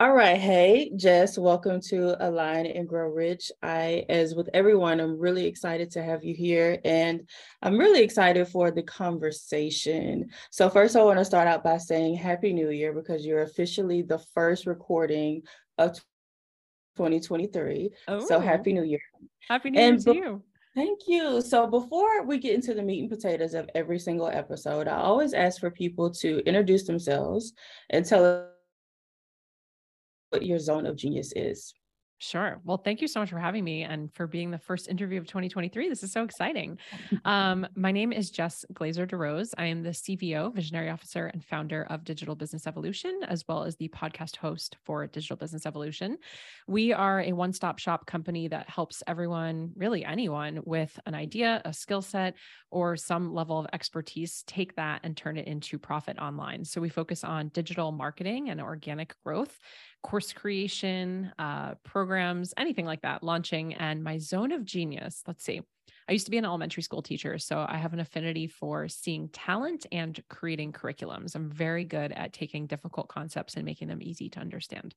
All right. Hey, Jess, welcome to Align and Grow Rich. I, as with everyone, I'm really excited to have you here and I'm really excited for the conversation. So, first, I want to start out by saying Happy New Year because you're officially the first recording of 2023. Oh, so, Happy New Year. Happy New and Year to be- you. Thank you. So before we get into the meat and potatoes of every single episode, I always ask for people to introduce themselves and tell what your zone of genius is. Sure. Well, thank you so much for having me and for being the first interview of 2023. This is so exciting. Um, my name is Jess Glazer DeRose. I am the CVO, Visionary Officer, and founder of Digital Business Evolution, as well as the podcast host for Digital Business Evolution. We are a one stop shop company that helps everyone, really anyone, with an idea, a skill set, or some level of expertise, take that and turn it into profit online. So we focus on digital marketing and organic growth course creation, uh, programs, anything like that, launching. And my zone of genius, let's see. I used to be an elementary school teacher, so I have an affinity for seeing talent and creating curriculums. I'm very good at taking difficult concepts and making them easy to understand.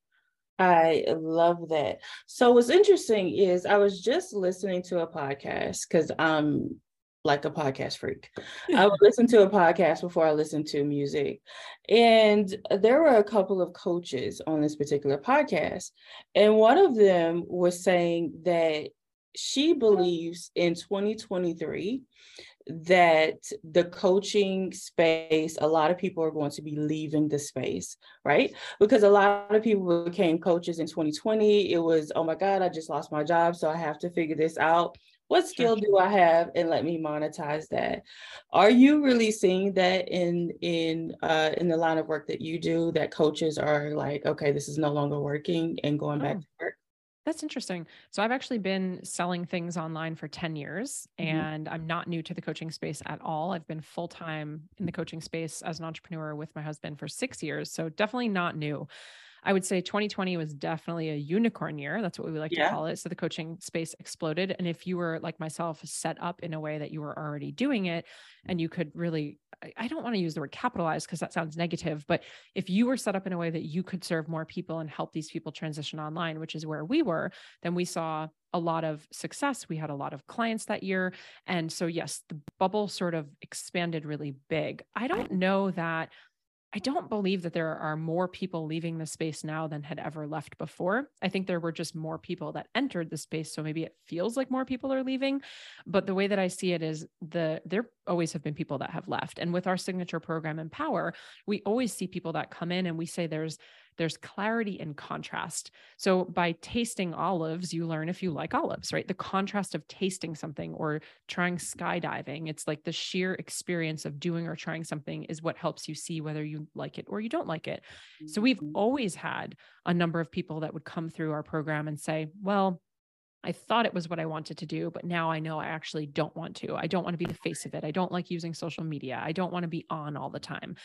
I love that. So what's interesting is I was just listening to a podcast because I'm like a podcast freak. I would listen to a podcast before I listened to music. And there were a couple of coaches on this particular podcast. And one of them was saying that she believes in 2023 that the coaching space, a lot of people are going to be leaving the space, right? Because a lot of people became coaches in 2020. It was, oh my God, I just lost my job. So I have to figure this out what skill do i have and let me monetize that are you really seeing that in in uh in the line of work that you do that coaches are like okay this is no longer working and going back oh. to work that's interesting. So I've actually been selling things online for 10 years mm-hmm. and I'm not new to the coaching space at all. I've been full-time in the coaching space as an entrepreneur with my husband for 6 years, so definitely not new. I would say 2020 was definitely a unicorn year. That's what we like yeah. to call it. So the coaching space exploded. And if you were like myself, set up in a way that you were already doing it and you could really, I don't want to use the word capitalize because that sounds negative, but if you were set up in a way that you could serve more people and help these people transition online, which is where we were, then we saw a lot of success. We had a lot of clients that year. And so, yes, the bubble sort of expanded really big. I don't know that I don't believe that there are more people leaving the space now than had ever left before. I think there were just more people that entered the space. So maybe it feels like more people are leaving. But the way that I see it is the there always have been people that have left. And with our signature program Empower, we always see people that come in and we say there's there's clarity and contrast. So by tasting olives, you learn if you like olives, right? The contrast of tasting something or trying skydiving, it's like the sheer experience of doing or trying something is what helps you see whether you like it or you don't like it. So we've mm-hmm. always had a number of people that would come through our program and say, well, I thought it was what I wanted to do, but now I know I actually don't want to. I don't want to be the face of it. I don't like using social media. I don't want to be on all the time,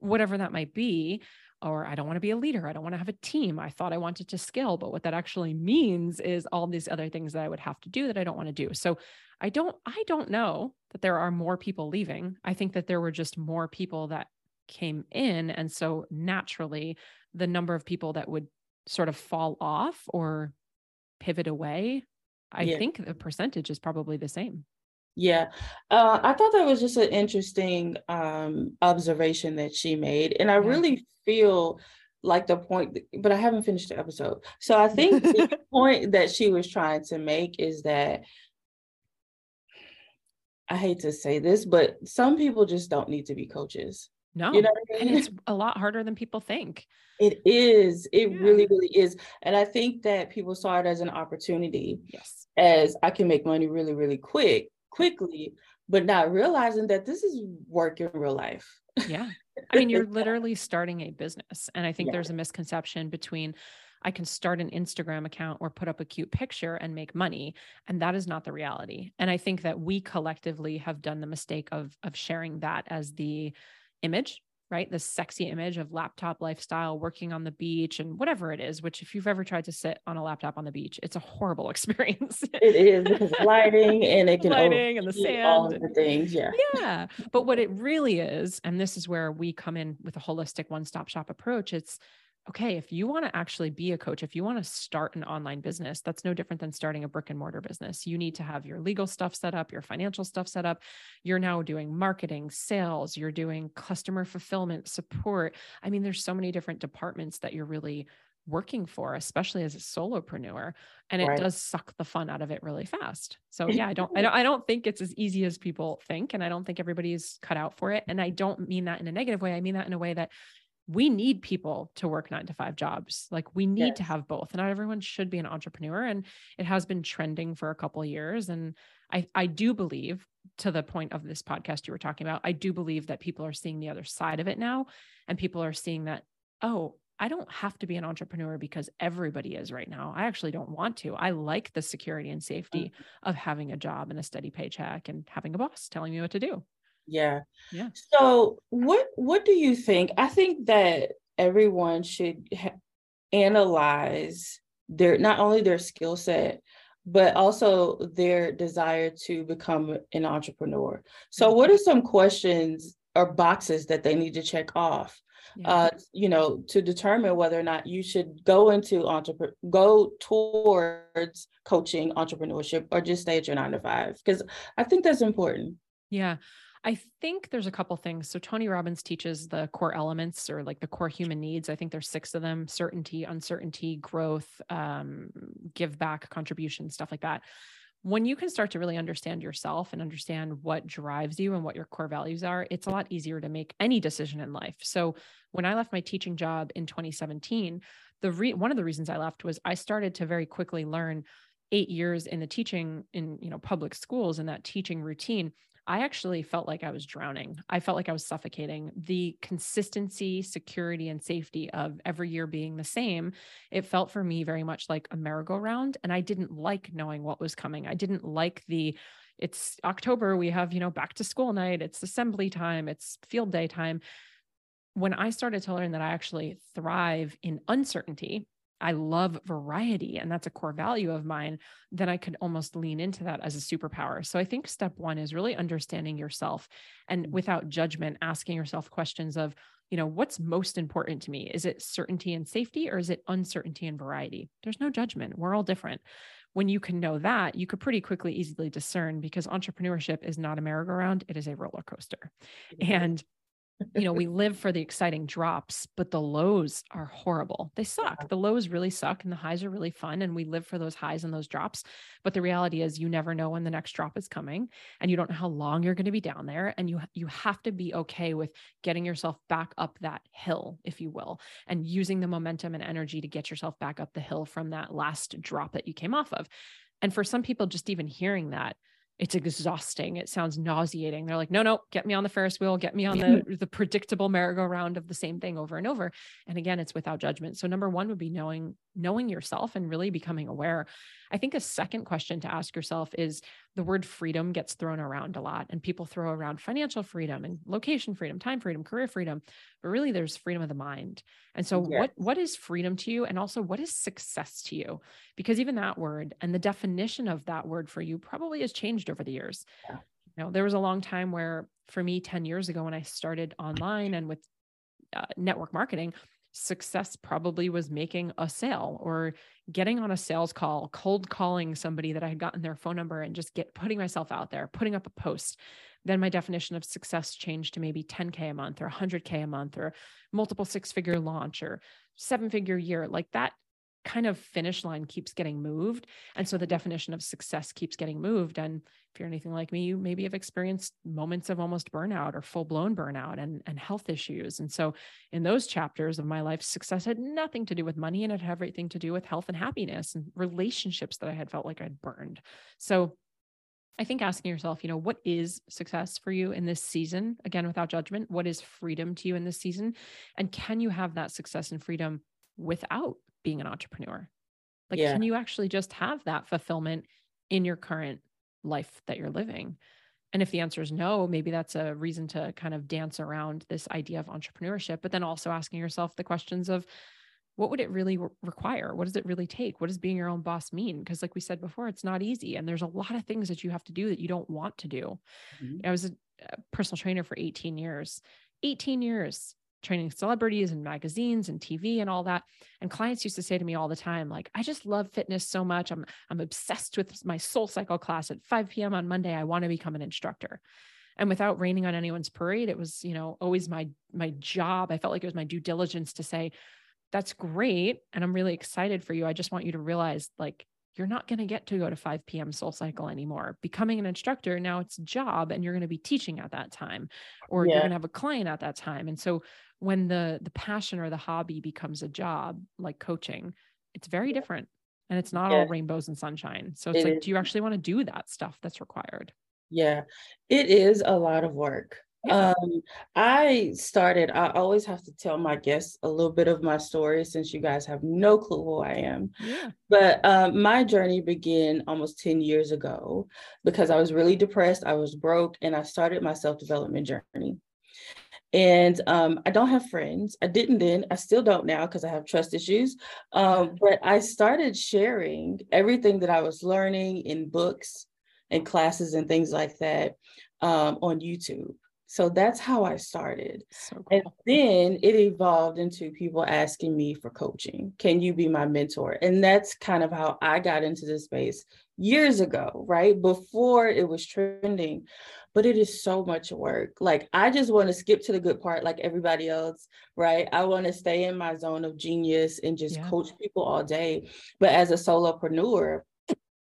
whatever that might be or I don't want to be a leader. I don't want to have a team. I thought I wanted to scale, but what that actually means is all these other things that I would have to do that I don't want to do. So I don't I don't know that there are more people leaving. I think that there were just more people that came in and so naturally the number of people that would sort of fall off or pivot away, I yeah. think the percentage is probably the same. Yeah, uh, I thought that was just an interesting um, observation that she made. And I yeah. really feel like the point, but I haven't finished the episode. So I think the point that she was trying to make is that I hate to say this, but some people just don't need to be coaches. No, you know I mean? and it's a lot harder than people think. It is. It yeah. really, really is. And I think that people saw it as an opportunity. Yes. As I can make money really, really quick quickly, but not realizing that this is work in real life. Yeah. I mean, you're literally starting a business. And I think yeah. there's a misconception between I can start an Instagram account or put up a cute picture and make money. And that is not the reality. And I think that we collectively have done the mistake of, of sharing that as the image right? This sexy image of laptop lifestyle, working on the beach and whatever it is, which if you've ever tried to sit on a laptop on the beach, it's a horrible experience. it is because lighting and it can lighting and the sand. All the things. Yeah. Yeah. But what it really is, and this is where we come in with a holistic one-stop shop approach, it's okay, if you want to actually be a coach, if you want to start an online business, that's no different than starting a brick and mortar business. You need to have your legal stuff set up, your financial stuff set up. You're now doing marketing, sales, you're doing customer fulfillment, support. I mean, there's so many different departments that you're really working for, especially as a solopreneur, and it right. does suck the fun out of it really fast. So yeah, I don't, I don't, I don't think it's as easy as people think, and I don't think everybody's cut out for it. And I don't mean that in a negative way. I mean that in a way that we need people to work nine to five jobs. Like we need yes. to have both. Not everyone should be an entrepreneur. And it has been trending for a couple of years. And I, I do believe to the point of this podcast you were talking about, I do believe that people are seeing the other side of it now. And people are seeing that, oh, I don't have to be an entrepreneur because everybody is right now. I actually don't want to. I like the security and safety mm-hmm. of having a job and a steady paycheck and having a boss telling me what to do. Yeah. Yeah. So what what do you think? I think that everyone should ha- analyze their not only their skill set but also their desire to become an entrepreneur. So mm-hmm. what are some questions or boxes that they need to check off? Yeah. Uh, you know, to determine whether or not you should go into entrepreneur, go towards coaching entrepreneurship, or just stay at your nine to five. Because I think that's important. Yeah, I think there's a couple things. So Tony Robbins teaches the core elements or like the core human needs. I think there's six of them: certainty, uncertainty, growth, um, give back, contribution, stuff like that. When you can start to really understand yourself and understand what drives you and what your core values are, it's a lot easier to make any decision in life. So when I left my teaching job in 2017, the re- one of the reasons I left was I started to very quickly learn eight years in the teaching in you know public schools and that teaching routine I actually felt like I was drowning. I felt like I was suffocating. The consistency, security, and safety of every year being the same, it felt for me very much like a merry-go-round. And I didn't like knowing what was coming. I didn't like the, it's October, we have, you know, back to school night, it's assembly time, it's field day time. When I started to learn that I actually thrive in uncertainty, I love variety and that's a core value of mine, then I could almost lean into that as a superpower. So I think step one is really understanding yourself and mm. without judgment, asking yourself questions of, you know, what's most important to me? Is it certainty and safety or is it uncertainty and variety? There's no judgment. We're all different. When you can know that, you could pretty quickly easily discern because entrepreneurship is not a merry-go-round, it is a roller coaster. And you know, we live for the exciting drops, but the lows are horrible. They suck. The lows really suck and the highs are really fun. And we live for those highs and those drops. But the reality is you never know when the next drop is coming and you don't know how long you're going to be down there. And you you have to be okay with getting yourself back up that hill, if you will, and using the momentum and energy to get yourself back up the hill from that last drop that you came off of. And for some people, just even hearing that it's exhausting. It sounds nauseating. They're like, no, no, get me on the Ferris wheel, get me on the the predictable merry-go-round of the same thing over and over. And again, it's without judgment. So number one would be knowing knowing yourself and really becoming aware. I think a second question to ask yourself is the word freedom gets thrown around a lot and people throw around financial freedom and location freedom, time freedom, career freedom, but really there's freedom of the mind. And so what what is freedom to you and also what is success to you? Because even that word and the definition of that word for you probably has changed over the years. Yeah. You know, there was a long time where for me 10 years ago when I started online and with uh, network marketing, success probably was making a sale or getting on a sales call, cold calling somebody that I had gotten their phone number and just get putting myself out there, putting up a post. Then my definition of success changed to maybe 10K a month or 100K a month or multiple six figure launch or seven figure year. Like that kind of finish line keeps getting moved. And so the definition of success keeps getting moved. And if you're anything like me, you maybe have experienced moments of almost burnout or full blown burnout and, and health issues. And so in those chapters of my life, success had nothing to do with money and it had everything to do with health and happiness and relationships that I had felt like I'd burned. So I think asking yourself, you know, what is success for you in this season? Again, without judgment, what is freedom to you in this season? And can you have that success and freedom without being an entrepreneur? Like, yeah. can you actually just have that fulfillment in your current life that you're living? And if the answer is no, maybe that's a reason to kind of dance around this idea of entrepreneurship, but then also asking yourself the questions of what would it really re- require? What does it really take? What does being your own boss mean? Because, like we said before, it's not easy. And there's a lot of things that you have to do that you don't want to do. Mm-hmm. I was a, a personal trainer for 18 years. 18 years training celebrities and magazines and TV and all that. And clients used to say to me all the time, like, I just love fitness so much. I'm I'm obsessed with my SoulCycle class at 5 p.m. on Monday. I want to become an instructor. And without raining on anyone's parade, it was, you know, always my my job. I felt like it was my due diligence to say, that's great. And I'm really excited for you. I just want you to realize like you're not going to get to go to 5 p.m. SoulCycle anymore. Becoming an instructor, now it's a job and you're going to be teaching at that time or yeah. you're going to have a client at that time. And so when the the passion or the hobby becomes a job like coaching, it's very yeah. different and it's not yeah. all rainbows and sunshine. So it's it like is. do you actually want to do that stuff that's required? Yeah. It is a lot of work. Yeah. Um, I started, I always have to tell my guests a little bit of my story since you guys have no clue who I am. Yeah. But um, my journey began almost 10 years ago because I was really depressed, I was broke, and I started my self development journey. And um, I don't have friends. I didn't then. I still don't now because I have trust issues. Um, but I started sharing everything that I was learning in books and classes and things like that um, on YouTube. So that's how I started. So cool. And then it evolved into people asking me for coaching. Can you be my mentor? And that's kind of how I got into this space years ago, right? Before it was trending. But it is so much work. Like, I just want to skip to the good part, like everybody else, right? I want to stay in my zone of genius and just yeah. coach people all day. But as a solopreneur,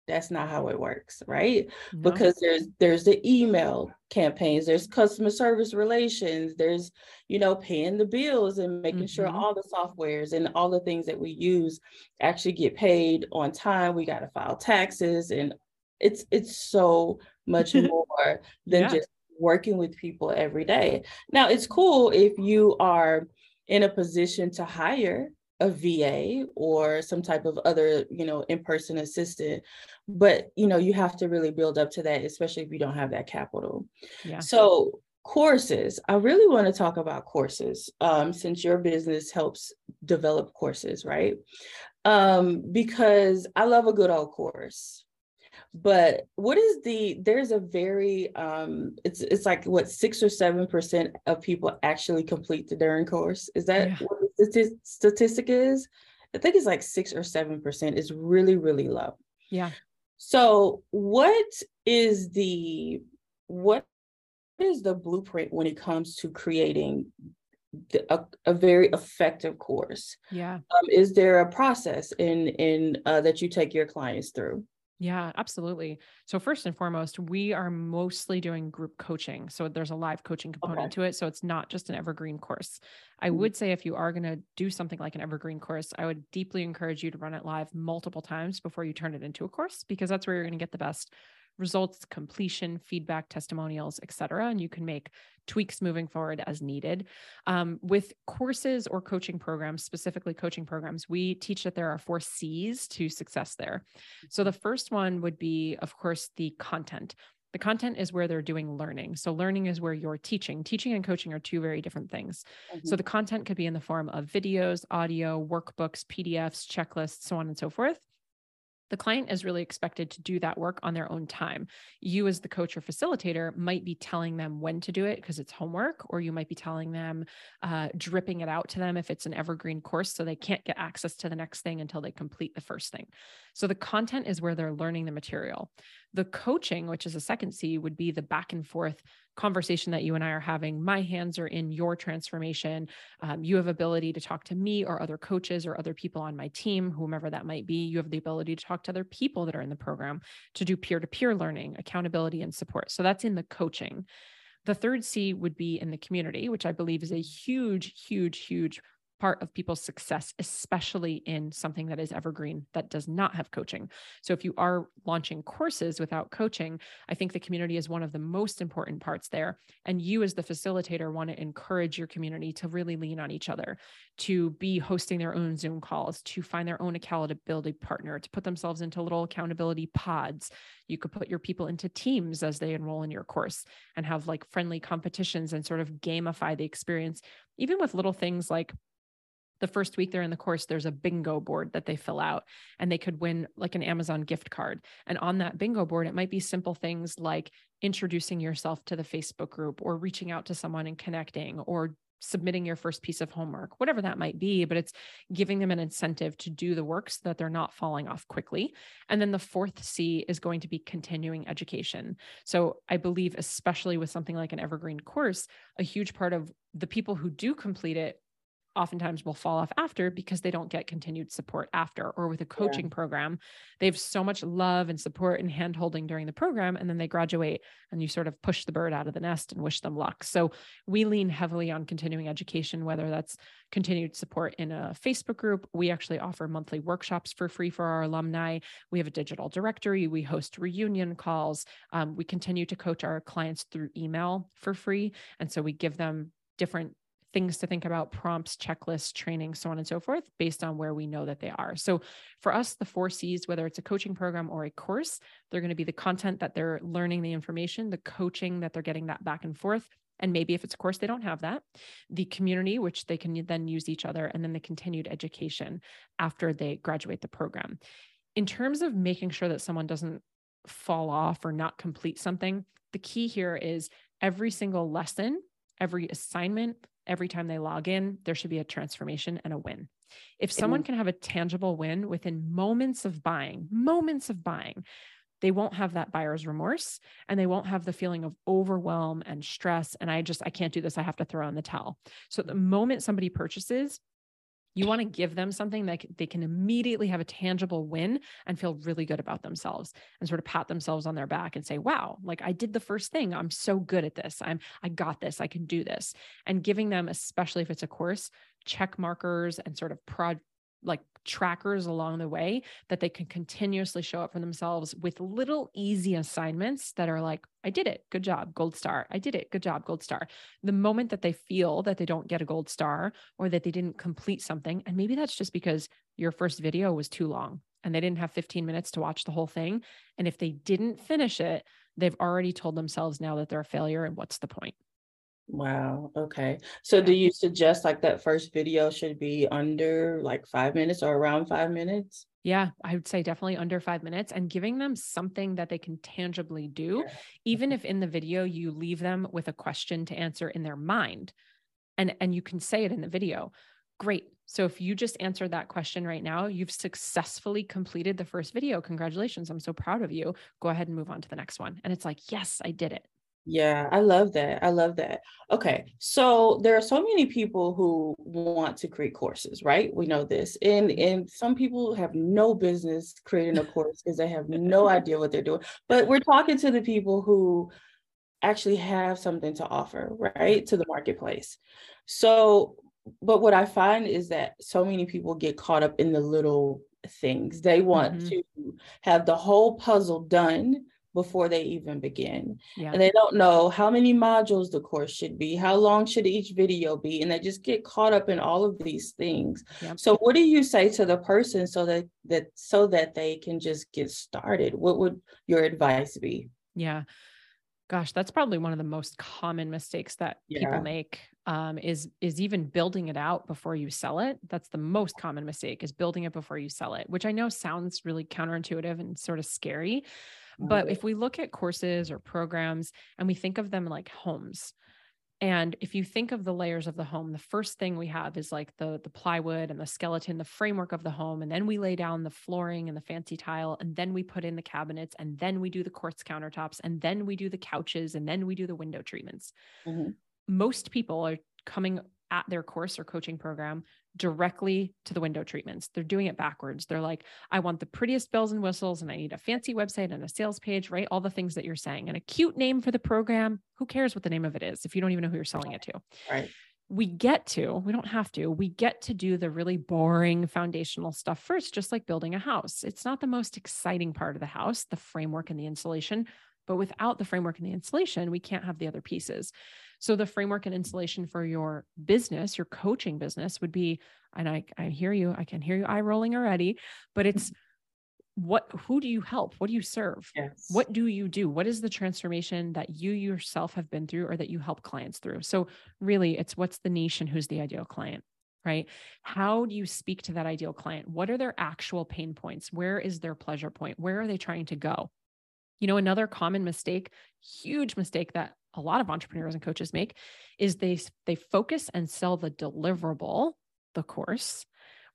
that's not how it works right no. because there's there's the email campaigns there's customer service relations there's you know paying the bills and making mm-hmm. sure all the softwares and all the things that we use actually get paid on time we got to file taxes and it's it's so much more than yeah. just working with people every day now it's cool if you are in a position to hire a VA or some type of other, you know, in-person assistant. But you know, you have to really build up to that, especially if you don't have that capital. Yeah. So courses, I really want to talk about courses um, since your business helps develop courses, right? Um, because I love a good old course but what is the there's a very um it's it's like what six or seven percent of people actually complete the During course? Is that yeah. what the statistic is? I think it's like six or seven percent. Is really really low. Yeah. So what is the what is the blueprint when it comes to creating the, a, a, very effective course? Yeah. Um, is there a process in in uh, that you take your clients through yeah, absolutely. So first and foremost, we are mostly doing group coaching. So there's a live coaching component okay. to it. So it's not just an evergreen course. I mm-hmm. would say if you are going to do something like an evergreen course, I would deeply encourage you to run it live multiple times before you turn it into a course because that's where you're going to get the best results, completion, feedback, testimonials, etc. And you can make tweaks moving forward as needed. Um, with courses or coaching programs, specifically coaching programs, we teach that there are four C's to success there. So the first one would be, of course, the content. The content is where they're doing learning. So, learning is where you're teaching. Teaching and coaching are two very different things. Mm-hmm. So, the content could be in the form of videos, audio, workbooks, PDFs, checklists, so on and so forth the client is really expected to do that work on their own time. You, as the coach or facilitator, might be telling them when to do it because it's homework, or you might be telling them, uh, dripping it out to them if it's an evergreen course, so they can't get access to the next thing until they complete the first thing. So the content is where they're learning the material. The coaching, which is a second C, would be the back and forth conversation that you and I are having. My hands are in your transformation. Um, you have ability to talk to me or other coaches or other people on my team, whomever that might be. You have the ability to talk to other people that are in the program to do peer to peer learning, accountability, and support. So that's in the coaching. The third C would be in the community, which I believe is a huge, huge, huge part of people's success, especially in something that is evergreen that does not have coaching. So, if you are launching courses without coaching, I think the community is one of the most important parts there. And you, as the facilitator, want to encourage your community to really lean on each other, to be hosting their own Zoom calls, to find their own accountability partner, to put themselves into little accountability pods. You could put your people into teams as they enroll in your course and have like friendly competitions and sort of gamify the experience, even with little things like the first week they're in the course, there's a bingo board that they fill out and they could win like an Amazon gift card. And on that bingo board, it might be simple things like introducing yourself to the Facebook group or reaching out to someone and connecting or submitting your first piece of homework, whatever that might be, but it's giving them an incentive to do the work so that they're not falling off quickly. And then the fourth C is going to be continuing education. So I believe, especially with something like an evergreen course, a huge part of the people who do complete it oftentimes will fall off after because they don't get continued support after or with a coaching yeah. program they have so much love and support and hand holding during the program and then they graduate and you sort of push the bird out of the nest and wish them luck. So we lean heavily on continuing education whether that's continued support in a facebook group. We actually offer monthly workshops for free for our alumni. We have a digital directory. We host reunion calls. Um, we continue to coach our clients through email for free and so we give them different things to think about, prompts, checklists, training, so on and so forth, based on where we know that they are. So for us, the four C's, whether it's a coaching program or a course, they're going to be the content that they're learning the information, the coaching that they're getting that back and forth. And maybe if it's a course, they don't have that. The community, which they can then use each other, and then the continued education after they graduate the program. In terms of making sure that someone doesn't fall off or not complete something, the key here is every single lesson, every assignment, every time they log in, there should be a transformation and a win. If someone can have a tangible win within moments of buying, moments of buying, they won't have that buyer's remorse and they won't have the feeling of overwhelm and stress. And I just, I can't do this. I have to throw in the towel. So the mm-hmm. moment somebody purchases, you want to give them something that they can immediately have a tangible win and feel really good about themselves and sort of pat themselves on their back and say, wow, like I did the first thing. I'm so good at this. I'm, I got this. I can do this. And giving them, especially if it's a course, check markers and sort of prod, like trackers along the way that they can continuously show up for themselves with little easy assignments that are like, I did it. Good job. Gold star. I did it. Good job. Gold star. The moment that they feel that they don't get a gold star or that they didn't complete something, and maybe that's just because your first video was too long and they didn't have 15 minutes to watch the whole thing. And if they didn't finish it, they've already told themselves now that they're a failure. And what's the point? Wow. Okay. So do you suggest like that first video should be under like five minutes or around five minutes? Yeah, I would say definitely under five minutes and giving them something that they can tangibly do, even if in the video you leave them with a question to answer in their mind and, and you can say it in the video. Great. So if you just answered that question right now, you've successfully completed the first video. Congratulations. I'm so proud of you. Go ahead and move on to the next one. And it's like, yes, I did it. Yeah, I love that. I love that. Okay. So there are so many people who want to create courses, right? We know this. And and some people have no business creating a course because they have no idea what they're doing. But we're talking to the people who actually have something to offer, right? To the marketplace. So but what I find is that so many people get caught up in the little things. They want mm-hmm. to have the whole puzzle done before they even begin. Yeah. And they don't know how many modules the course should be, how long should each video be, and they just get caught up in all of these things. Yeah. So what do you say to the person so that that so that they can just get started? What would your advice be? Yeah. Gosh, that's probably one of the most common mistakes that yeah. people make um, is is even building it out before you sell it. That's the most common mistake is building it before you sell it, which I know sounds really counterintuitive and sort of scary. But if we look at courses or programs and we think of them like homes, and if you think of the layers of the home, the first thing we have is like the the plywood and the skeleton, the framework of the home, and then we lay down the flooring and the fancy tile, and then we put in the cabinets, and then we do the quartz countertops, and then we do the couches, and then we do the window treatments. Mm-hmm. Most people are coming at their course or coaching program directly to the window treatments. They're doing it backwards. They're like, I want the prettiest bells and whistles, and I need a fancy website and a sales page, right? All the things that you're saying, and a cute name for the program. Who cares what the name of it is if you don't even know who you're selling it to? Right. We get to, we don't have to, we get to do the really boring foundational stuff first, just like building a house. It's not the most exciting part of the house, the framework and the insulation, but without the framework and the insulation, we can't have the other pieces. So the framework and installation for your business, your coaching business would be, and I, I hear you, I can hear you eye rolling already, but it's mm-hmm. what who do you help? What do you serve? Yes. what do you do? What is the transformation that you yourself have been through or that you help clients through? So really it's what's the niche and who's the ideal client right? How do you speak to that ideal client? What are their actual pain points? Where is their pleasure point? Where are they trying to go? You know, another common mistake, huge mistake that a lot of entrepreneurs and coaches make is they they focus and sell the deliverable, the course,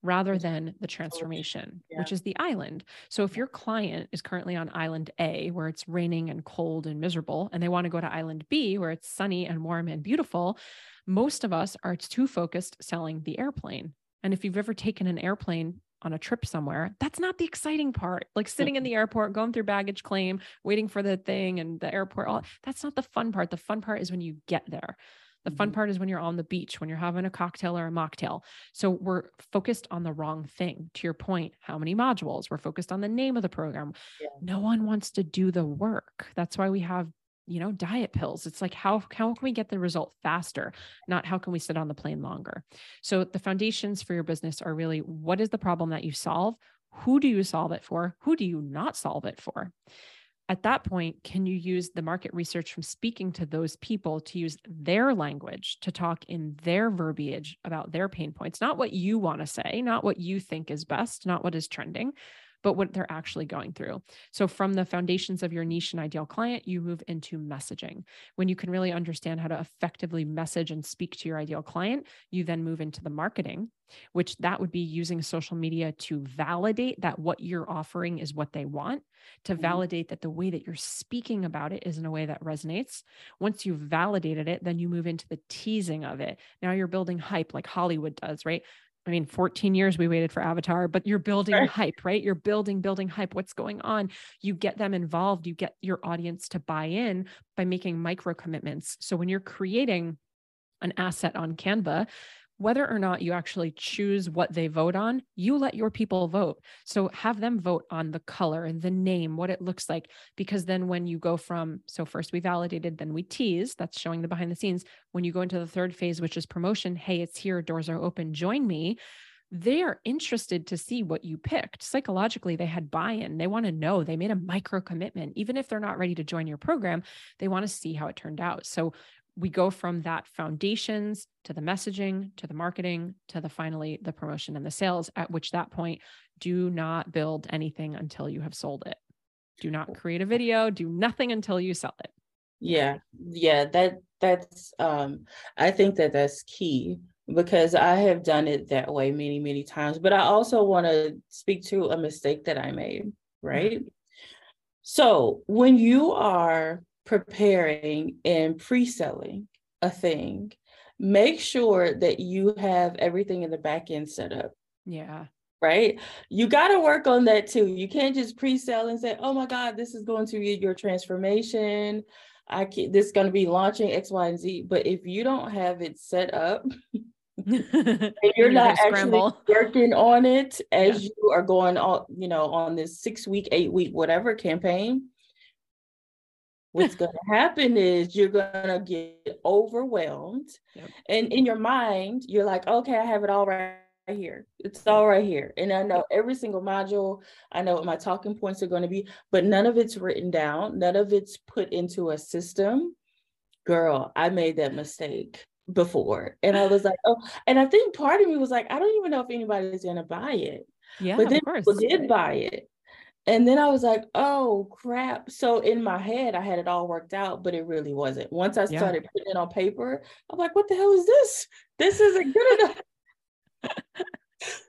rather than the transformation, yeah. which is the island. So if your client is currently on island A, where it's raining and cold and miserable, and they want to go to island B, where it's sunny and warm and beautiful, most of us are too focused selling the airplane. And if you've ever taken an airplane on a trip somewhere, that's not the exciting part. Like sitting in the airport, going through baggage claim, waiting for the thing and the airport, all that's not the fun part. The fun part is when you get there. The fun mm-hmm. part is when you're on the beach, when you're having a cocktail or a mocktail. So we're focused on the wrong thing. To your point, how many modules? We're focused on the name of the program. Yeah. No one wants to do the work. That's why we have you know diet pills. It's like how how can we get the result faster? Not how can we sit on the plane longer? So the foundations for your business are really what is the problem that you solve? Who do you solve it for? Who do you not solve it for? At that point, can you use the market research from speaking to those people to use their language to talk in their verbiage about their pain points, not what you want to say, not what you think is best, not what is trending, but what they're actually going through. So, from the foundations of your niche and ideal client, you move into messaging. When you can really understand how to effectively message and speak to your ideal client, you then move into the marketing, which that would be using social media to validate that what you're offering is what they want, to mm-hmm. validate that the way that you're speaking about it is in a way that resonates. Once you've validated it, then you move into the teasing of it. Now you're building hype like Hollywood does, right? I mean, 14 years we waited for Avatar, but you're building right. hype, right? You're building, building hype. What's going on? You get them involved. You get your audience to buy in by making micro commitments. So when you're creating an asset on Canva, whether or not you actually choose what they vote on, you let your people vote. So have them vote on the color and the name, what it looks like. Because then when you go from, so first we validated, then we tease, that's showing the behind the scenes. When you go into the third phase, which is promotion, hey, it's here, doors are open, join me. They are interested to see what you picked. Psychologically, they had buy in. They want to know. They made a micro commitment. Even if they're not ready to join your program, they want to see how it turned out. So we go from that foundations to the messaging to the marketing to the finally the promotion and the sales at which that point do not build anything until you have sold it. Do not create a video do nothing until you sell it. Yeah yeah that that's um i think that that's key because i have done it that way many many times but i also want to speak to a mistake that i made right? Mm-hmm. so when you are preparing and pre-selling a thing, make sure that you have everything in the back end set up. Yeah. Right. You got to work on that too. You can't just pre-sell and say, "Oh my God, this is going to be your transformation. I can, this is going to be launching X, Y, and Z." But if you don't have it set up, and you're not actually working on it as yeah. you are going on, you know, on this six week, eight week, whatever campaign, what's going to happen is you're going to get overwhelmed. Yep. and in your mind you're like okay i have it all right here. It's all right here. And i know every single module i know what my talking points are going to be but none of it's written down. None of it's put into a system. Girl i made that mistake before. And i was like oh and i think part of me was like i don't even know if anybody's going to buy it. Yeah but then people did buy it and then I was like, oh crap. So in my head, I had it all worked out, but it really wasn't. Once I started yeah. putting it on paper, I'm like, what the hell is this? This isn't good enough.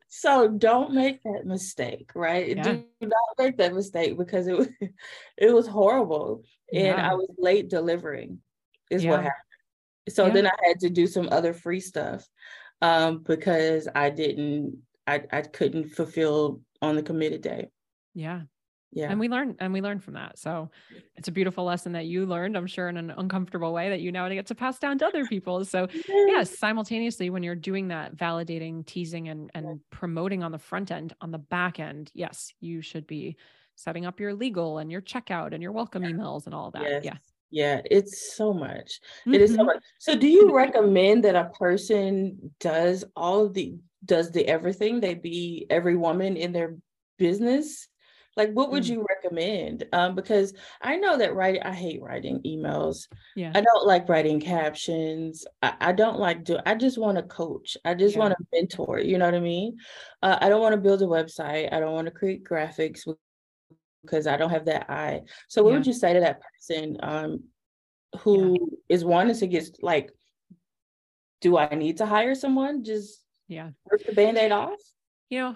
so don't make that mistake, right? Yeah. Do not make that mistake because it was it was horrible. And yeah. I was late delivering, is what happened. So then I had to do some other free stuff um, because I didn't I, I couldn't fulfill on the committed day. Yeah. Yeah. And we learn and we learn from that. So it's a beautiful lesson that you learned, I'm sure, in an uncomfortable way that you now get to pass down to other people. So yes, simultaneously, when you're doing that validating, teasing, and and promoting on the front end, on the back end, yes, you should be setting up your legal and your checkout and your welcome emails and all that. Yes. Yeah. Yeah, it's so much. Mm-hmm. It is so mm-hmm. much. So do you recommend that a person does all of the does the everything? They be every woman in their business? Like what would mm. you recommend um because i know that writing i hate writing emails yeah i don't like writing captions i, I don't like do i just want to coach i just yeah. want to mentor you know what i mean uh, i don't want to build a website i don't want to create graphics because i don't have that eye so what yeah. would you say to that person um who is wanting to get like, do I need to hire someone? Just yeah, rip the band-aid off? You know,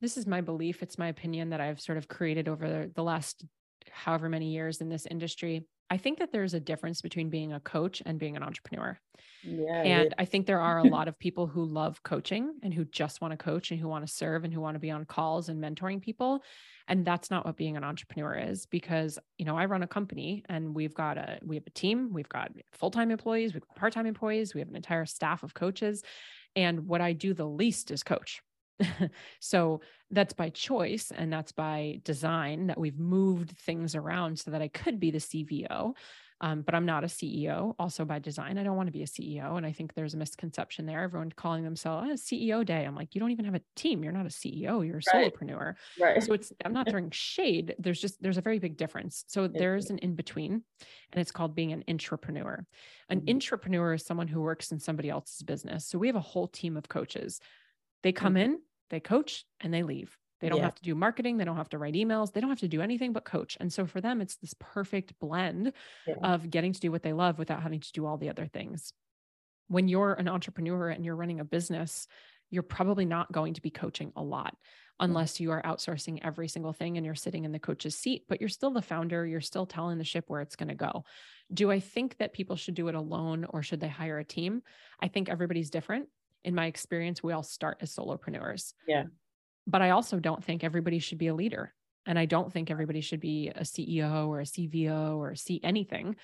this is my belief. It's my opinion that I've sort of created over the last however many years in this industry. I think that there's a difference between being a coach and being an entrepreneur. Yeah, and yeah. I think there are a lot of people who love coaching and who just want to coach and who want to serve and who want to be on calls and mentoring people. And that's not what being an entrepreneur is because, you know, I run a company and we've got a we have a team, we've got full-time employees, we've got part-time employees, we have an entire staff of coaches. And what I do the least is coach. so that's by choice and that's by design that we've moved things around so that I could be the CVO. Um, but I'm not a CEO, also by design. I don't want to be a CEO. And I think there's a misconception there. Everyone calling themselves oh, CEO day. I'm like, you don't even have a team. You're not a CEO. You're a right. solopreneur. Right. So it's, I'm not throwing shade. There's just, there's a very big difference. So there's an in between, and it's called being an intrapreneur. An mm-hmm. intrapreneur is someone who works in somebody else's business. So we have a whole team of coaches they come mm-hmm. in, they coach, and they leave. They don't yeah. have to do marketing. They don't have to write emails. They don't have to do anything but coach. And so for them, it's this perfect blend yeah. of getting to do what they love without having to do all the other things. When you're an entrepreneur and you're running a business, you're probably not going to be coaching a lot unless you are outsourcing every single thing and you're sitting in the coach's seat, but you're still the founder. You're still telling the ship where it's going to go. Do I think that people should do it alone or should they hire a team? I think everybody's different in my experience, we all start as solopreneurs. Yeah. But I also don't think everybody should be a leader. And I don't think everybody should be a CEO or a CVO or see anything,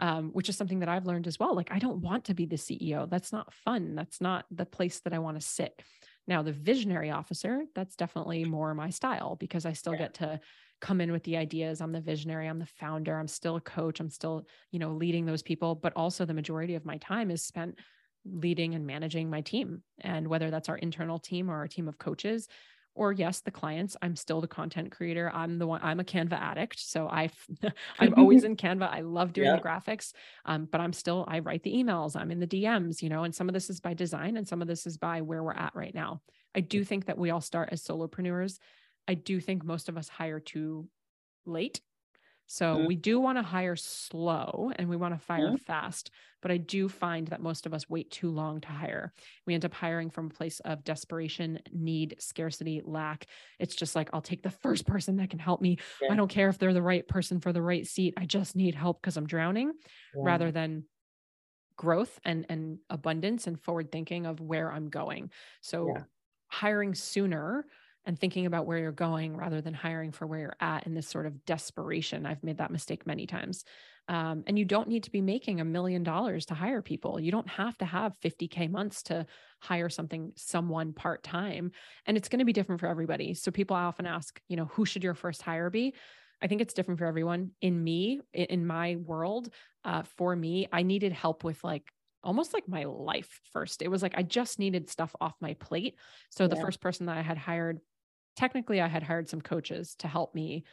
um, which is something that I've learned as well. Like, I don't want to be the CEO. That's not fun. That's not the place that I want to sit. Now, the visionary officer, that's definitely more my style because I still yeah. get to come in with the ideas. I'm the visionary, I'm the founder, I'm still a coach, I'm still, you know, leading those people, but also the majority of my time is spent leading and managing my team. And whether that's our internal team or our team of coaches, or yes, the clients, I'm still the content creator. I'm the one, I'm a Canva addict. So I, I'm always in Canva. I love doing yeah. the graphics. Um, but I'm still, I write the emails, I'm in the DMs, you know, and some of this is by design and some of this is by where we're at right now. I do think that we all start as solopreneurs. I do think most of us hire too late so mm-hmm. we do want to hire slow and we want to fire mm-hmm. fast, but I do find that most of us wait too long to hire. We end up hiring from a place of desperation, need, scarcity, lack. It's just like, I'll take the first person that can help me. Yeah. I don't care if they're the right person for the right seat. I just need help because I'm drowning yeah. rather than growth and and abundance and forward thinking of where I'm going. So yeah. hiring sooner and thinking about where you're going rather than hiring for where you're at in this sort of desperation. I've made that mistake many times. Um, and you don't need to be making a million dollars to hire people. You don't have to have 50K months to hire something, someone part time. And it's going to be different for everybody. So people often ask, you know, who should your first hire be? I think it's different for everyone. In me, in my world, uh, for me, I needed help with like almost like my life first. It was like I just needed stuff off my plate. So yeah. the first person that I had hired technically I had hired some coaches to help me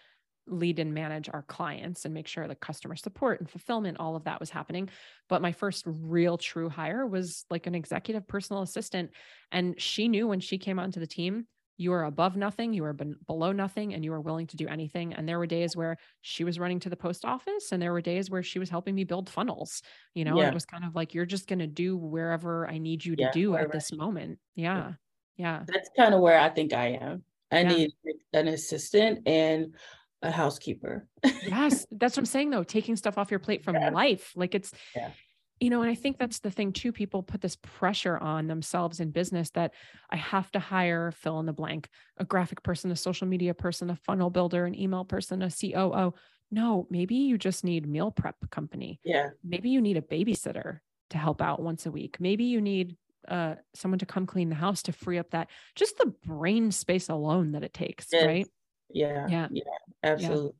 lead and manage our clients and make sure the customer support and fulfillment all of that was happening. But my first real true hire was like an executive personal assistant and she knew when she came onto the team you are above nothing you are below nothing and you are willing to do anything. And there were days where she was running to the post office and there were days where she was helping me build funnels you know yeah. it was kind of like you're just going to do wherever i need you to yeah, do at this moment. yeah yeah. That's kind of where i think i am I yeah. need an assistant and a housekeeper. yes, that's what I'm saying though, taking stuff off your plate from yeah. life. Like it's yeah. you know, and I think that's the thing too. People put this pressure on themselves in business that I have to hire fill in the blank, a graphic person, a social media person, a funnel builder, an email person, a COO. No, maybe you just need meal prep company. Yeah. Maybe you need a babysitter to help out once a week. Maybe you need uh, someone to come clean the house to free up that just the brain space alone that it takes, yes. right? Yeah, yeah, yeah, absolutely. Yeah.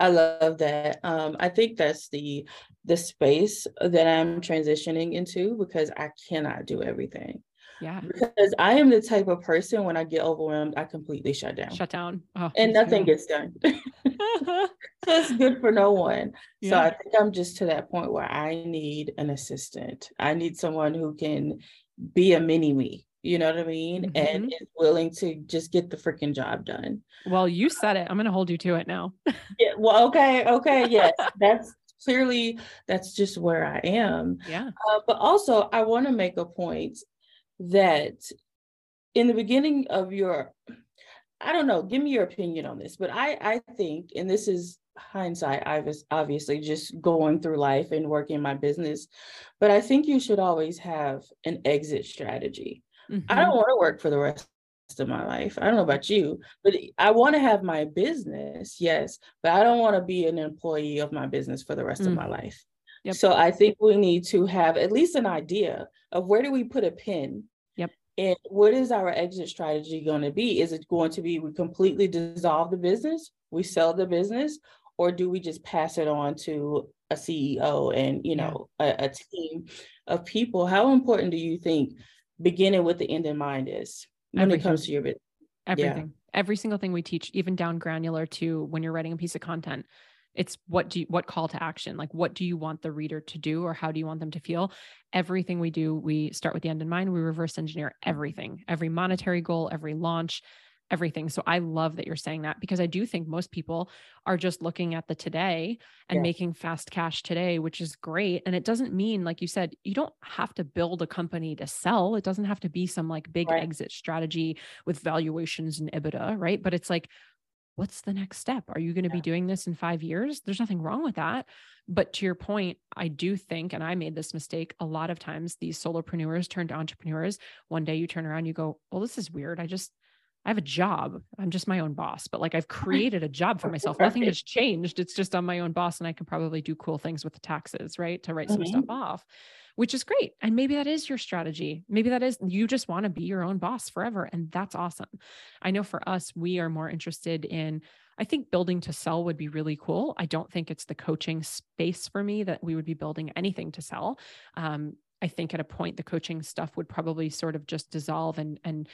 I love that. Um, I think that's the the space that I'm transitioning into because I cannot do everything. Yeah. Because I am the type of person when I get overwhelmed, I completely shut down. Shut down. Oh, and nothing gets done. so it's good for no one. Yeah. So I think I'm just to that point where I need an assistant. I need someone who can be a mini me you know what I mean? Mm-hmm. And is willing to just get the freaking job done. Well, you said it. I'm going to hold you to it now. yeah. Well, okay. Okay. Yes. That's clearly that's just where I am. Yeah. Uh, but also, I want to make a point that in the beginning of your, I don't know, give me your opinion on this, but I I think, and this is hindsight, I was obviously just going through life and working my business, but I think you should always have an exit strategy. Mm-hmm. I don't want to work for the rest of my life. I don't know about you, but I want to have my business, yes, but I don't want to be an employee of my business for the rest mm. of my life. Yep. So I think we need to have at least an idea of where do we put a pin. And what is our exit strategy going to be? Is it going to be we completely dissolve the business, we sell the business, or do we just pass it on to a CEO and you know yeah. a, a team of people? How important do you think beginning with the end in mind is when Everything. it comes to your business? Everything. Yeah. Every single thing we teach, even down granular to when you're writing a piece of content, it's what do you what call to action like what do you want the reader to do or how do you want them to feel? Everything we do we start with the end in mind we reverse engineer everything every monetary goal every launch everything. So i love that you're saying that because i do think most people are just looking at the today and yeah. making fast cash today which is great. And it doesn't mean like you said you don't have to build a company to sell. It doesn't have to be some like big right. exit strategy with valuations and EBITDA right? But it's like what's the next step? Are you going to yeah. be doing this in five years? There's nothing wrong with that. But to your point, I do think, and I made this mistake a lot of times, these solopreneurs turn to entrepreneurs. One day you turn around, you go, well, this is weird. I just, I have a job. I'm just my own boss, but like I've created a job for myself. Nothing has changed. It's just I'm my own boss and I can probably do cool things with the taxes, right? To write some mm-hmm. stuff off which is great. And maybe that is your strategy. Maybe that is you just want to be your own boss forever. And that's awesome. I know for us, we are more interested in, I think building to sell would be really cool. I don't think it's the coaching space for me that we would be building anything to sell. Um, I think at a point, the coaching stuff would probably sort of just dissolve and, and,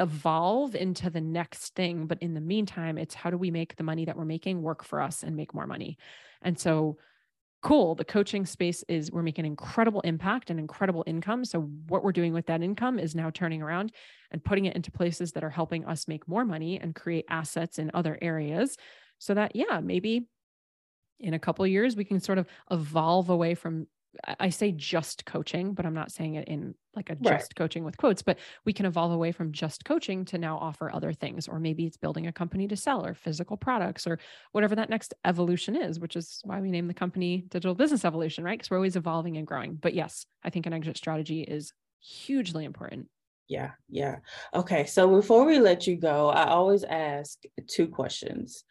evolve into the next thing but in the meantime it's how do we make the money that we're making work for us and make more money and so cool. The coaching space is we're making incredible impact and incredible income. So what we're doing with that income is now turning around and putting it into places that are helping us make more money and create assets in other areas so that yeah maybe in a couple years we can sort of evolve away from I say just coaching, but I'm not saying it in like a just right. coaching with quotes, but we can evolve away from just coaching to now offer other things. Or maybe it's building a company to sell or physical products or whatever that next evolution is, which is why we name the company Digital Business Evolution, right? Because we're always evolving and growing. But yes, I think an exit strategy is hugely important. Yeah, yeah. Okay. So before we let you go, I always ask two questions.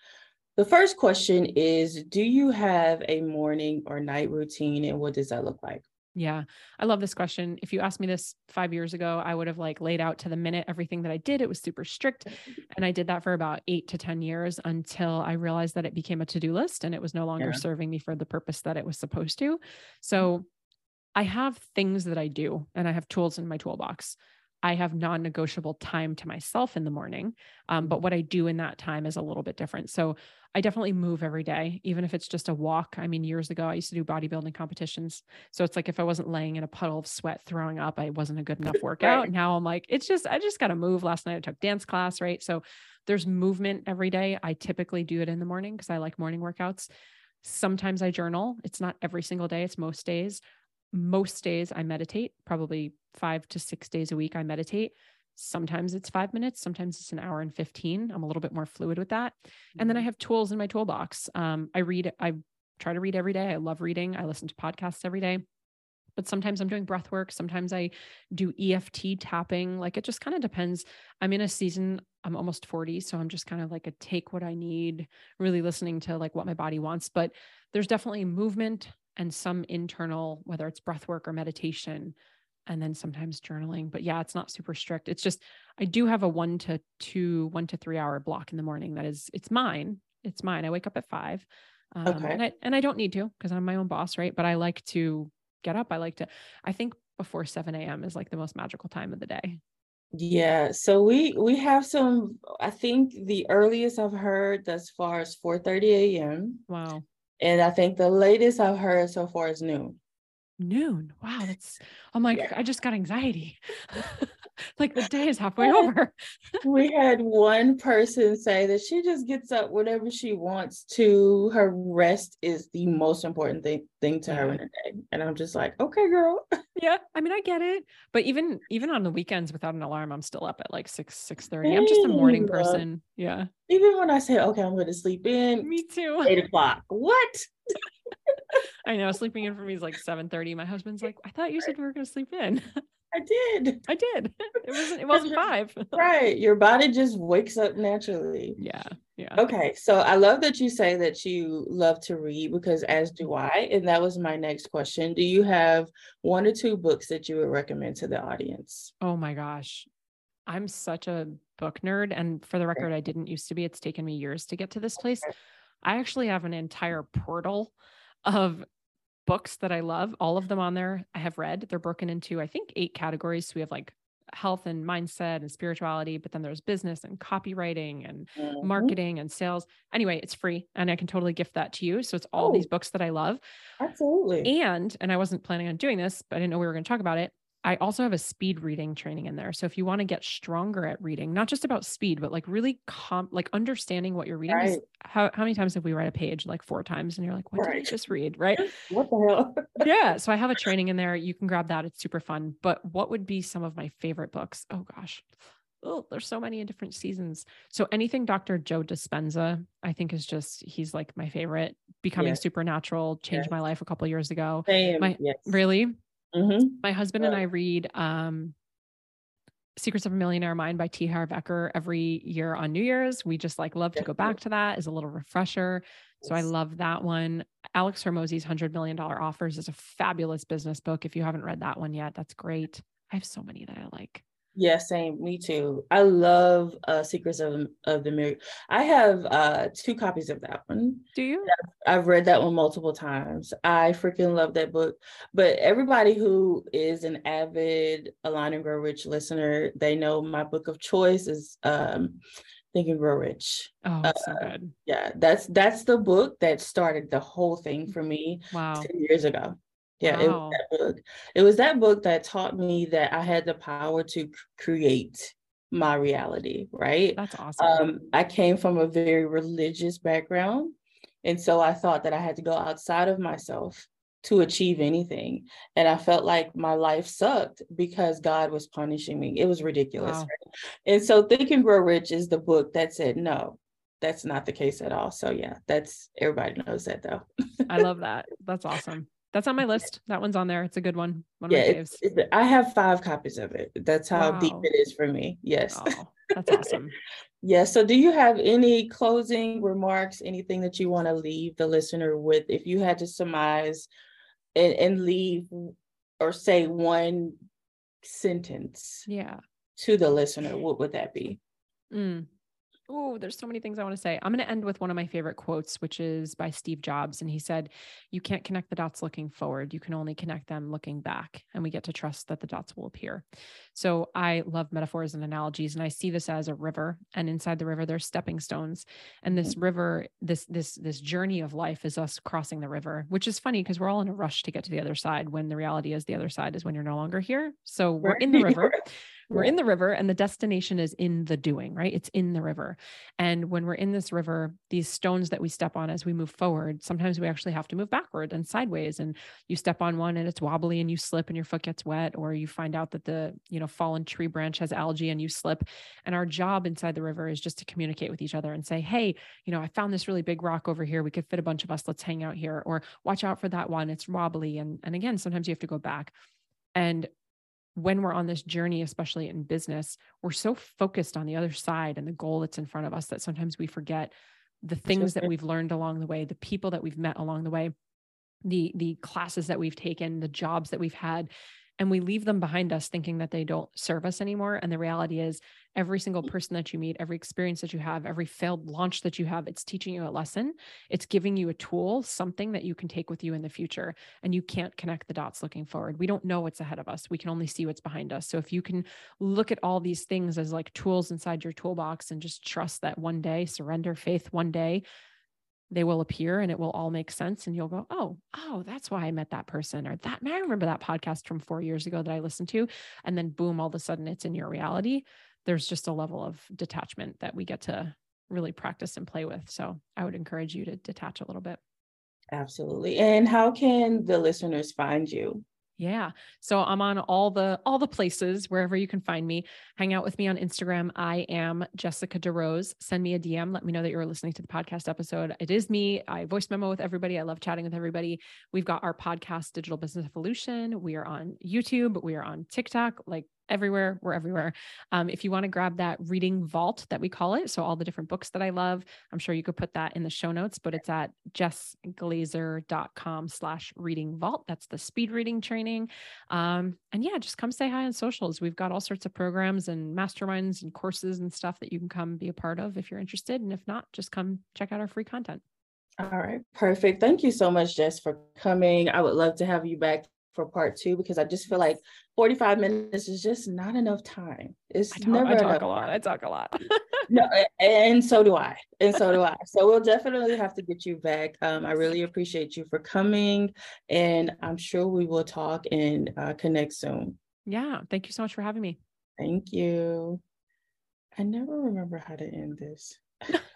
The first question is Do you have a morning or night routine, and what does that look like? Yeah, I love this question. If you asked me this five years ago, I would have like laid out to the minute everything that I did. It was super strict. And I did that for about eight to 10 years until I realized that it became a to do list and it was no longer yeah. serving me for the purpose that it was supposed to. Mm-hmm. So I have things that I do and I have tools in my toolbox. I have non negotiable time to myself in the morning. Um, but what I do in that time is a little bit different. So I definitely move every day, even if it's just a walk. I mean, years ago, I used to do bodybuilding competitions. So it's like if I wasn't laying in a puddle of sweat throwing up, I wasn't a good enough workout. Right. Now I'm like, it's just, I just got to move. Last night I took dance class, right? So there's movement every day. I typically do it in the morning because I like morning workouts. Sometimes I journal. It's not every single day, it's most days. Most days I meditate, probably five to six days a week. I meditate. Sometimes it's five minutes, sometimes it's an hour and 15. I'm a little bit more fluid with that. And then I mm-hmm. have tools in my toolbox. Um, I read, I try to read every day. I love reading. I listen to podcasts every day. But sometimes I'm doing breath work. Sometimes I do EFT tapping. Like it just kind of depends. I'm in a season, I'm almost 40. So I'm just kind of like a take what I need, really listening to like what my body wants. But there's definitely movement and some internal, whether it's breath work or meditation, and then sometimes journaling. But yeah, it's not super strict. It's just I do have a one to two, one to three hour block in the morning. That is, it's mine. It's mine. I wake up at five. Um, okay. And I and I don't need to because I'm my own boss, right? But I like to get up. I like to. I think before 7 a.m. is like the most magical time of the day. Yeah, so we we have some. I think the earliest I've heard thus far is 4:30 a.m. Wow. And I think the latest I've heard so far is noon noon. Wow, that's I'm like, yeah. I just got anxiety. like the day is halfway over. we had one person say that she just gets up whenever she wants to. Her rest is the most important thing thing to her in mm-hmm. the day. And I'm just like, okay, girl. Yeah. I mean, I get it. But even even on the weekends without an alarm, I'm still up at like six, six thirty. I'm just a morning person. Yeah. Even when I say, okay, I'm gonna sleep in. Me too. Eight o'clock. What? I know sleeping in for me is like 7 30. My husband's like, I thought you said we were gonna sleep in. I did. I did. It wasn't it wasn't five. right. Your body just wakes up naturally. Yeah. Yeah. Okay. So I love that you say that you love to read because as do Mm-hmm. I. And that was my next question. Do you have one or two books that you would recommend to the audience? Oh my gosh. I'm such a book nerd. And for the record, I didn't used to be. It's taken me years to get to this place. I actually have an entire portal of books that I love. All of them on there I have read. They're broken into, I think, eight categories. So we have like health and mindset and spirituality, but then there's business and copywriting and Mhm. marketing and sales. Anyway, it's free and I can totally gift that to you. So it's all these Oh. books that I love. Absolutely. And, and I wasn't planning on doing this, but I didn't know we were going to talk about it. I also have a speed reading training in there. So if you want to get stronger at reading, not just about speed, but like really comp, like understanding what you're reading. Right. How, how many times have we read a page? Like four times. And you're like, what did I just read? Right. What the hell? yeah. So I have a training in there. You can grab that. It's super fun. But what would be some of my favorite books? Oh gosh. Oh, there's so many in different seasons. So anything Dr. Joe Dispenza, I think is just he's like my favorite. Becoming Yes. Supernatural changed Yes. my life a couple years ago. Same. My- yes. Really? Mhm. My husband and I read um Secrets of a Millionaire Mind by T. Harv Eker every year on New Year's. We just like love to go back to that as a little refresher. So I love that one. Alex Hormozi's $100 million offers is a fabulous business book. If you haven't read that one yet, that's great. I have so many that I like. Yeah, same. Me too. I love uh Secrets of of the Mirror. I have uh two copies of that one. Do you? I've read that one multiple times. I freaking love that book. But everybody who is an avid Align and Grow Rich listener, they know my book of choice is um Think and Grow Rich. Oh, it's so Uh, good. Yeah, that's that's the book that started the whole thing for me Wow. 10 years ago. Yeah, it was that book. It was that book that taught me that I had the power to create my reality, right? That's awesome. Um, I came from a very religious background. And so I thought that I had to go outside of myself to achieve anything. And I felt like my life sucked because God was punishing me. It was ridiculous. Wow. right? And so Think and Grow Rich is the book that said, no, that's not the case at all. So yeah, that's everybody knows that though. I love that. That's awesome. That's on my list. That one's on there. It's a good one. One of yeah, it's, it's, I have five copies of it. That's how deep it is for me. Yes. Oh, that's awesome. Yeah. So, do you have any closing remarks, anything that you want to leave the listener with? If you had to surmise and, and leave or say one sentence Yeah. to the listener, what would that be? Mm. Oh, there's so many things I want to say. I'm going to end with one of my favorite quotes, which is by Steve Jobs. And he said, You can't connect the dots looking forward. You can only connect them looking back. And we get to trust that the dots will appear. So I love metaphors and analogies. And I see this as a river. And inside the river, there's stepping stones. And this mm-hmm. river, this, this, this journey of life is us crossing the river, which is funny because we're all in a rush to get to the other side when the reality is the other side is when you're no longer here. So we're in the river. We're in the river and the destination is in the doing, right? It's in the river. And when we're in this river, these stones that we step on as we move forward, sometimes we actually have to move backward and sideways. And you step on one and it's wobbly and you slip and your foot gets wet, or you find out that the, you know, fallen tree branch has algae and you slip. And our job inside the river is just to communicate with each other and say, hey, you know, I found this really big rock over here. We could fit a bunch of us. Let's hang out here. Or watch out for that one. It's wobbly. And and again, sometimes you have to go back. And when we're on this journey, especially in business, we're so focused on the other side and the goal that's in front of us that sometimes we forget the things that we've learned along the way, the people that we've met along the way, the the classes that we've taken, the jobs that we've had, and we leave them behind us thinking that they don't serve us anymore. And the reality is every single person that you meet, every experience that you have, every failed launch that you have, it's teaching you a lesson. It's giving you a tool, something that you can take with you in the future. And you can't connect the dots looking forward. We don't know what's ahead of us. We can only see what's behind us. So if you can look at all these things as like tools inside your toolbox and just trust that one day, surrender faith one day, they will appear and it will all make sense. And you'll go, oh, oh, that's why I met that person or that. I remember that podcast from four years ago that I listened to. And then boom, all of a sudden it's in your reality. There's just a level of detachment that we get to really practice and play with. So I would encourage you to detach a little bit. Absolutely. And how can the listeners find you? Yeah. So I'm on all the all the places wherever you can find me. Hang out with me on Instagram. I am Jessica DeRose. Send me a DM. Let me know that you're listening to the podcast episode. It is me. I voice memo with everybody. I love chatting with everybody. We've got our podcast, Digital Business Evolution. We are on YouTube. We are on TikTok. Like everywhere. We're everywhere. Um, if you want to grab that reading vault that we call it, so all the different books that I love, I'm sure you could put that in the show notes, but it's at jessglazer.com slash reading vault. That's the speed reading training. Um, and yeah, just come say hi on socials. We've got all sorts of programs and masterminds and courses and stuff that you can come be a part of if you're interested. And if not, just come check out our free content. All right, perfect. Thank you so much, Jess, for coming. I would love to have you back for part two because I just feel like 45 minutes is just not enough time. It's I talk, never I talk enough a lot. time. I talk a lot. no, and so do I. And so do I. So we'll definitely have to get you back. Um, I really appreciate you for coming, and I'm sure we will talk and uh, connect soon. Yeah. Thank you so much for having me. Thank you. I never remember how to end this.